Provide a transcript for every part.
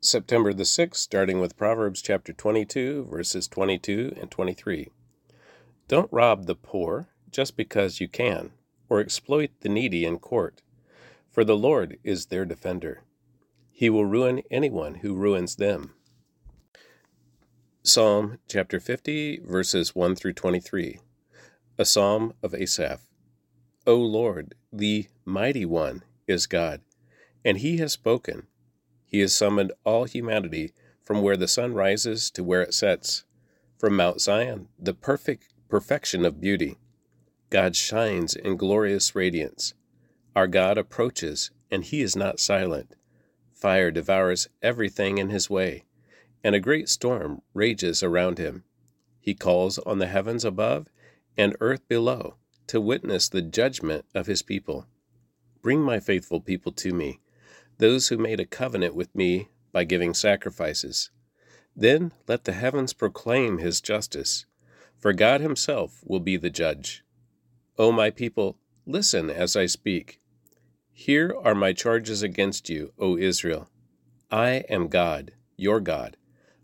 September the 6th, starting with Proverbs chapter 22, verses 22 and 23. Don't rob the poor just because you can, or exploit the needy in court, for the Lord is their defender. He will ruin anyone who ruins them. Psalm chapter 50, verses 1 through 23. A psalm of Asaph. O Lord, the mighty one is God, and he has spoken. He has summoned all humanity from where the sun rises to where it sets, from Mount Zion, the perfect perfection of beauty. God shines in glorious radiance. Our God approaches, and he is not silent. Fire devours everything in his way, and a great storm rages around him. He calls on the heavens above and earth below to witness the judgment of his people. Bring my faithful people to me, those who made a covenant with me by giving sacrifices. Then let the heavens proclaim his justice, for God himself will be the judge. O my people, listen as I speak. Here are my charges against you, O Israel. I am God, your God.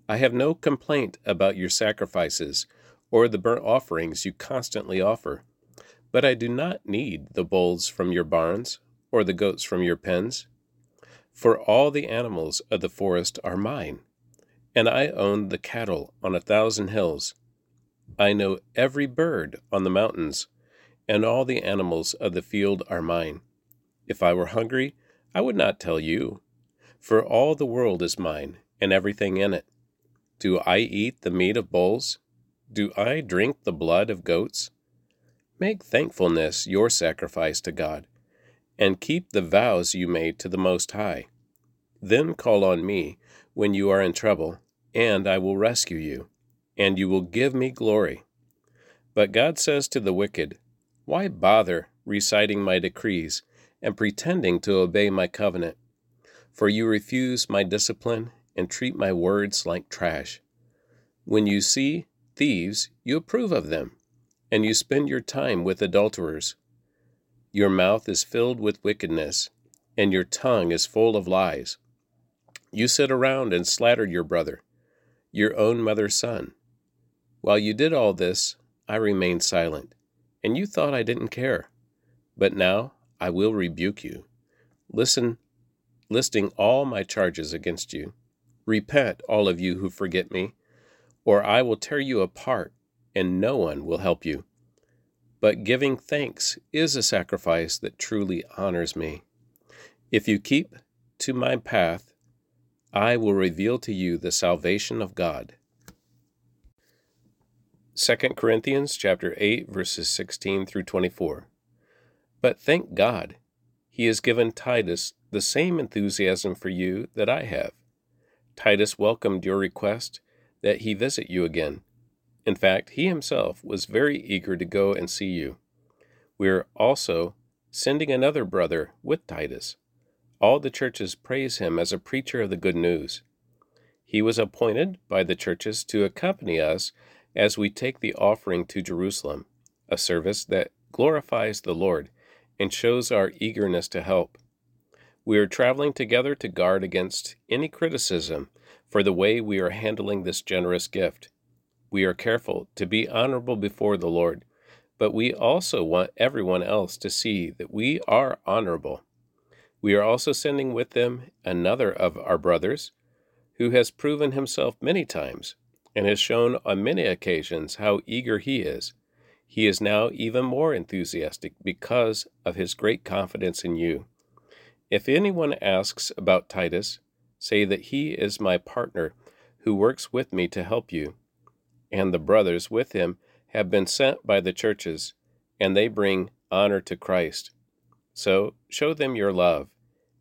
I have no complaint about your sacrifices or the burnt offerings you constantly offer. But I do not need the bulls from your barns or the goats from your pens. For all the animals of the forest are mine, and I own the cattle on a thousand hills. I know every bird on the mountains, and all the animals of the field are mine. If I were hungry, I would not tell you, for all the world is mine, and everything in it. Do I eat the meat of bulls? Do I drink the blood of goats? Make thankfulness your sacrifice to God, and keep the vows you made to the Most High. Then call on me when you are in trouble, and I will rescue you, and you will give me glory. But God says to the wicked, Why bother reciting my decrees and pretending to obey my covenant? For you refuse my discipline and treat my words like trash. When you see thieves, you approve of them, and you spend your time with adulterers. Your mouth is filled with wickedness, and your tongue is full of lies. You sit around and slander your brother, your own mother's son. While you did all this, I remained silent, and you thought I didn't care. But now I will rebuke you. Listen, listing all my charges against you. Repent, all of you who forget me or I will tear you apart, and no one will help you. But giving thanks is a sacrifice that truly honors me. If you keep to my path, I will reveal to you the salvation of God. 2 Corinthians chapter 8 verses 16 through 24. But thank God, he has given Titus the same enthusiasm for you that I have. Titus welcomed your request that he visit you again. In fact, he himself was very eager to go and see you. We are also sending another brother with Titus. All the churches praise him as a preacher of the good news. He was appointed by the churches to accompany us as we take the offering to Jerusalem, a service that glorifies the Lord and shows our eagerness to help. We are traveling together to guard against any criticism for the way we are handling this generous gift. We are careful to be honorable before the Lord, but we also want everyone else to see that we are honorable. We are also sending with them another of our brothers, who has proven himself many times and has shown on many occasions how eager he is. He is now even more enthusiastic because of his great confidence in you. If anyone asks about Titus, Say that he is my partner who works with me to help you. And the brothers with him have been sent by the churches, and they bring honor to Christ. So show them your love,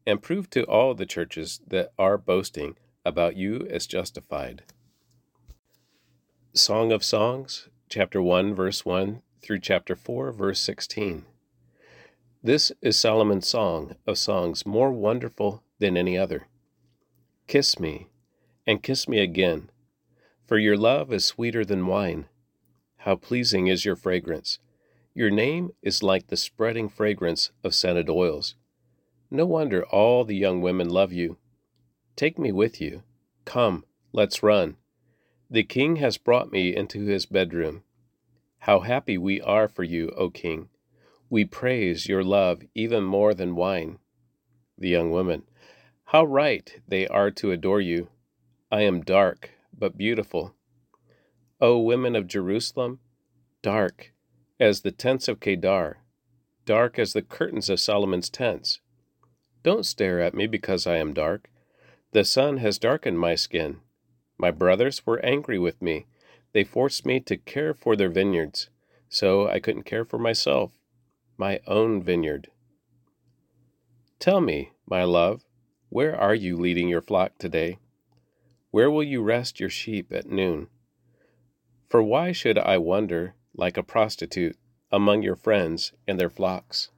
and prove to all the churches that are boasting about you as justified. Song of Songs, chapter 1, verse 1 through chapter 4, verse 16. This is Solomon's song of songs more wonderful than any other. Kiss me, and kiss me again, for your love is sweeter than wine. How pleasing is your fragrance! Your name is like the spreading fragrance of scented oils. No wonder all the young women love you. Take me with you. Come, let's run. The king has brought me into his bedroom. How happy we are for you, O king. We praise your love even more than wine. The young woman, how right they are to adore you. I am dark, but beautiful. O women of Jerusalem, dark as the tents of Kedar, dark as the curtains of Solomon's tents. Don't stare at me because I am dark. The sun has darkened my skin. My brothers were angry with me. They forced me to care for their vineyards, so I couldn't care for myself, my own vineyard. Tell me, my love, where are you leading your flock today? Where will you rest your sheep at noon? For why should I wander like a prostitute among your friends and their flocks?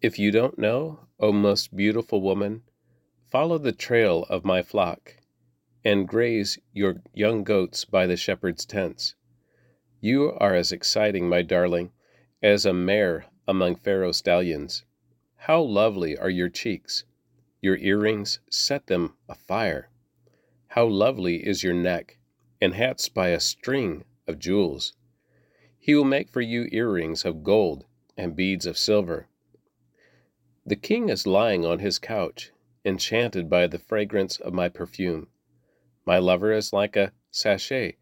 If you don't know, O most beautiful woman, follow the trail of my flock and graze your young goats by the shepherd's tents. You are as exciting, my darling, as a mare among Pharaoh's stallions. How lovely are your cheeks! Your earrings set them afire. How lovely is your neck, enhanced by a string of jewels. He will make for you earrings of gold and beads of silver. The king is lying on his couch, enchanted by the fragrance of my perfume. My lover is like a sachet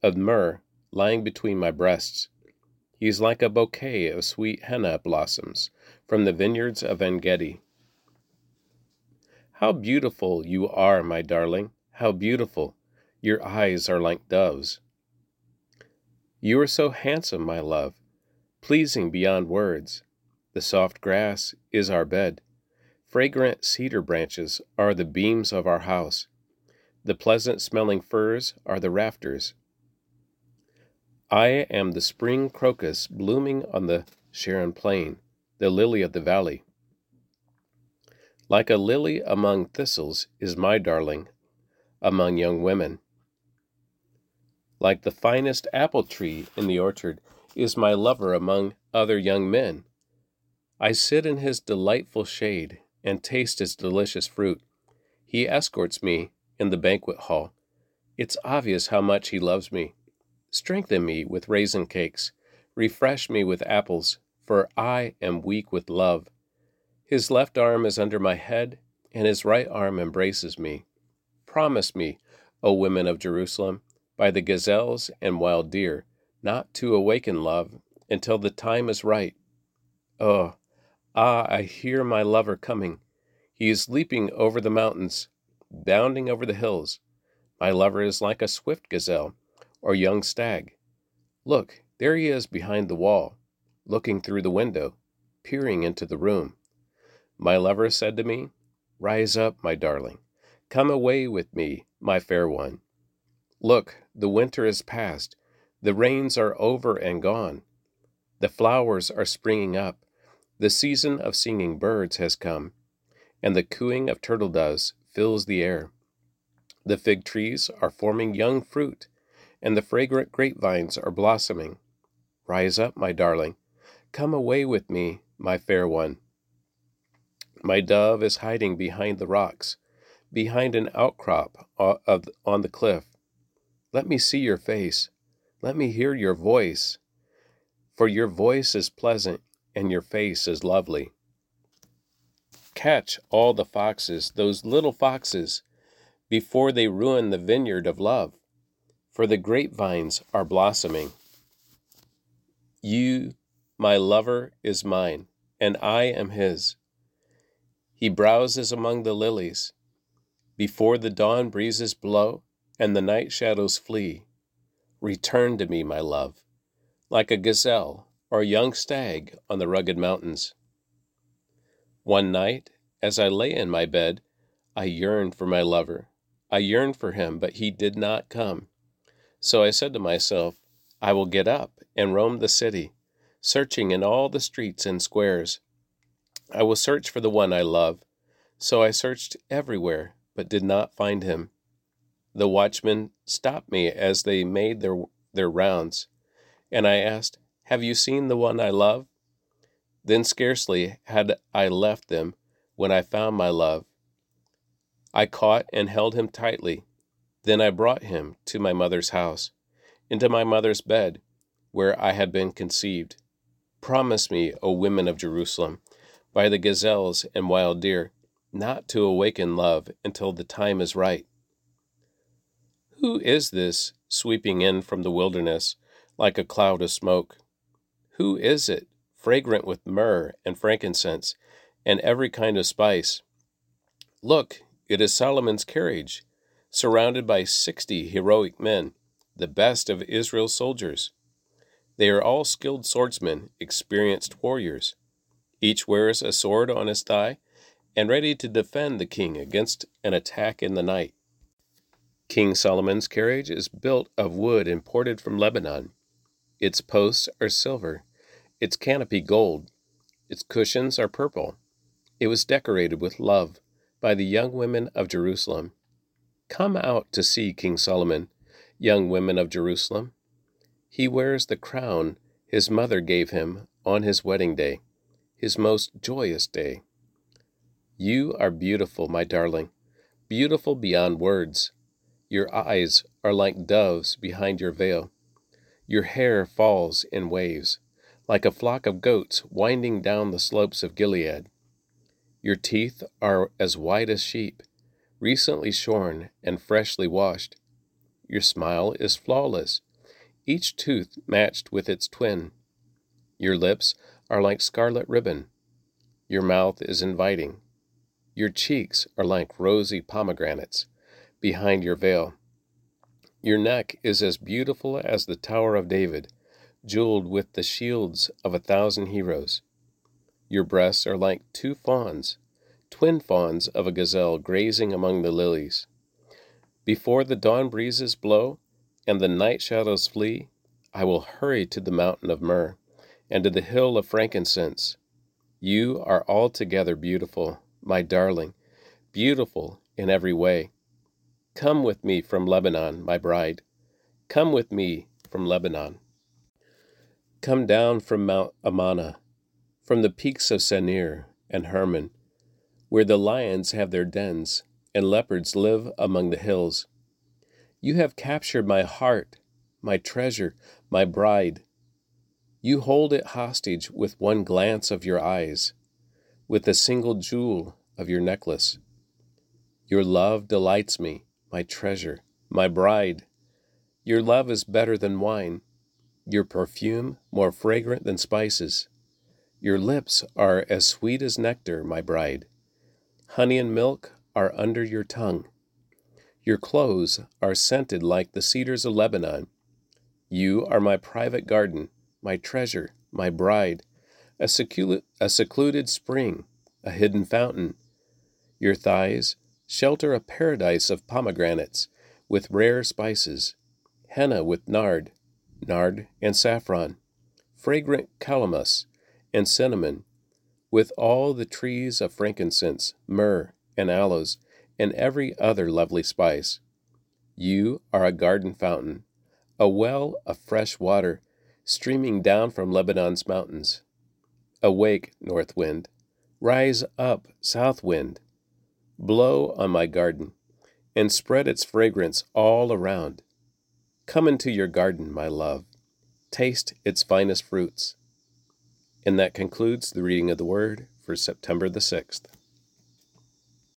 of myrrh lying between my breasts. He is like a bouquet of sweet henna blossoms from the vineyards of En Gedi. How beautiful you are, my darling! How beautiful! Your eyes are like doves. You are so handsome, my love, pleasing beyond words. The soft grass is our bed. Fragrant cedar branches are the beams of our house. The pleasant smelling firs are the rafters. I am the spring crocus blooming on the Sharon plain, the lily of the valley. Like a lily among thistles is my darling among young women. Like the finest apple tree in the orchard is my lover among other young men. I sit in his delightful shade and taste his delicious fruit. He escorts me in the banquet hall. It's obvious how much he loves me. Strengthen me with raisin cakes. Refresh me with apples, for I am weak with love. His left arm is under my head, and his right arm embraces me. Promise me, O women of Jerusalem, by the gazelles and wild deer, not to awaken love until the time is right. Oh, ah, I hear my lover coming. He is leaping over the mountains, bounding over the hills. My lover is like a swift gazelle or young stag. Look, there he is behind the wall, looking through the window, peering into the room. My lover said to me, Rise up, my darling. Come away with me, my fair one. Look, the winter is past, the rains are over and gone. The flowers are springing up, the season of singing birds has come, and the cooing of turtle doves fills the air. The fig trees are forming young fruit, and the fragrant grapevines are blossoming. Rise up, my darling. Come away with me, my fair one. My dove is hiding behind the rocks, behind an outcrop uh, of, on the cliff. Let me see your face. Let me hear your voice. For your voice is pleasant and your face is lovely. Catch all the foxes, those little foxes, before they ruin the vineyard of love, for the grapevines are blossoming. You, my lover, is mine, and I am his. He browses among the lilies. Before the dawn breezes blow and the night shadows flee, return to me, my love, like a gazelle or a young stag on the rugged mountains. One night, as I lay in my bed, I yearned for my lover. I yearned for him, but he did not come. So I said to myself, I will get up and roam the city, searching in all the streets and squares. I will search for the one I love. So I searched everywhere, but did not find him. The watchmen stopped me as they made their, their rounds, and I asked, Have you seen the one I love? Then scarcely had I left them when I found my love. I caught and held him tightly. Then I brought him to my mother's house, into my mother's bed, where I had been conceived. Promise me, O women of Jerusalem, by the gazelles and wild deer, not to awaken love until the time is right. Who is this sweeping in from the wilderness like a cloud of smoke? Who is it, fragrant with myrrh and frankincense and every kind of spice? Look, it is Solomon's carriage, surrounded by sixty heroic men, the best of Israel's soldiers. They are all skilled swordsmen, experienced warriors. Each wears a sword on his thigh and ready to defend the king against an attack in the night. King Solomon's carriage is built of wood imported from Lebanon. Its posts are silver, its canopy gold, its cushions are purple. It was decorated with love by the young women of Jerusalem. Come out to see King Solomon, young women of Jerusalem. He wears the crown his mother gave him on his wedding day, his most joyous day. You are beautiful, my darling, beautiful beyond words. Your eyes are like doves behind your veil. Your hair falls in waves, like a flock of goats winding down the slopes of Gilead. Your teeth are as white as sheep, recently shorn and freshly washed. Your smile is flawless, each tooth matched with its twin. Your lips are like scarlet ribbon. Your mouth is inviting. Your cheeks are like rosy pomegranates behind your veil. Your neck is as beautiful as the Tower of David, jeweled with the shields of a thousand heroes. Your breasts are like two fawns, twin fawns of a gazelle grazing among the lilies. Before the dawn breezes blow and the night shadows flee, I will hurry to the mountain of myrrh and to the hill of frankincense. You are altogether beautiful, my darling, beautiful in every way. Come with me from Lebanon, my bride. Come with me from Lebanon. Come down from Mount Amana, from the peaks of Senir and Hermon, where the lions have their dens and leopards live among the hills. You have captured my heart, my treasure, my bride. You hold it hostage with one glance of your eyes with a single jewel of your necklace. Your love delights me, my treasure, my bride. Your love is better than wine, your perfume more fragrant than spices. Your lips are as sweet as nectar, my bride. Honey and milk are under your tongue. Your clothes are scented like the cedars of Lebanon. You are my private garden, my treasure, my bride a, secluded, a secluded spring, a hidden fountain. Your thighs shelter a paradise of pomegranates with rare spices, henna with nard, nard and saffron, fragrant calamus and cinnamon, with all the trees of frankincense, myrrh, and aloes, and every other lovely spice. You are a garden fountain, a well of fresh water streaming down from Lebanon's mountains. Awake, north wind. Rise up, south wind. Blow on my garden, and spread its fragrance all around. Come into your garden, my love. Taste its finest fruits. And that concludes the reading of the Word for September the 6th.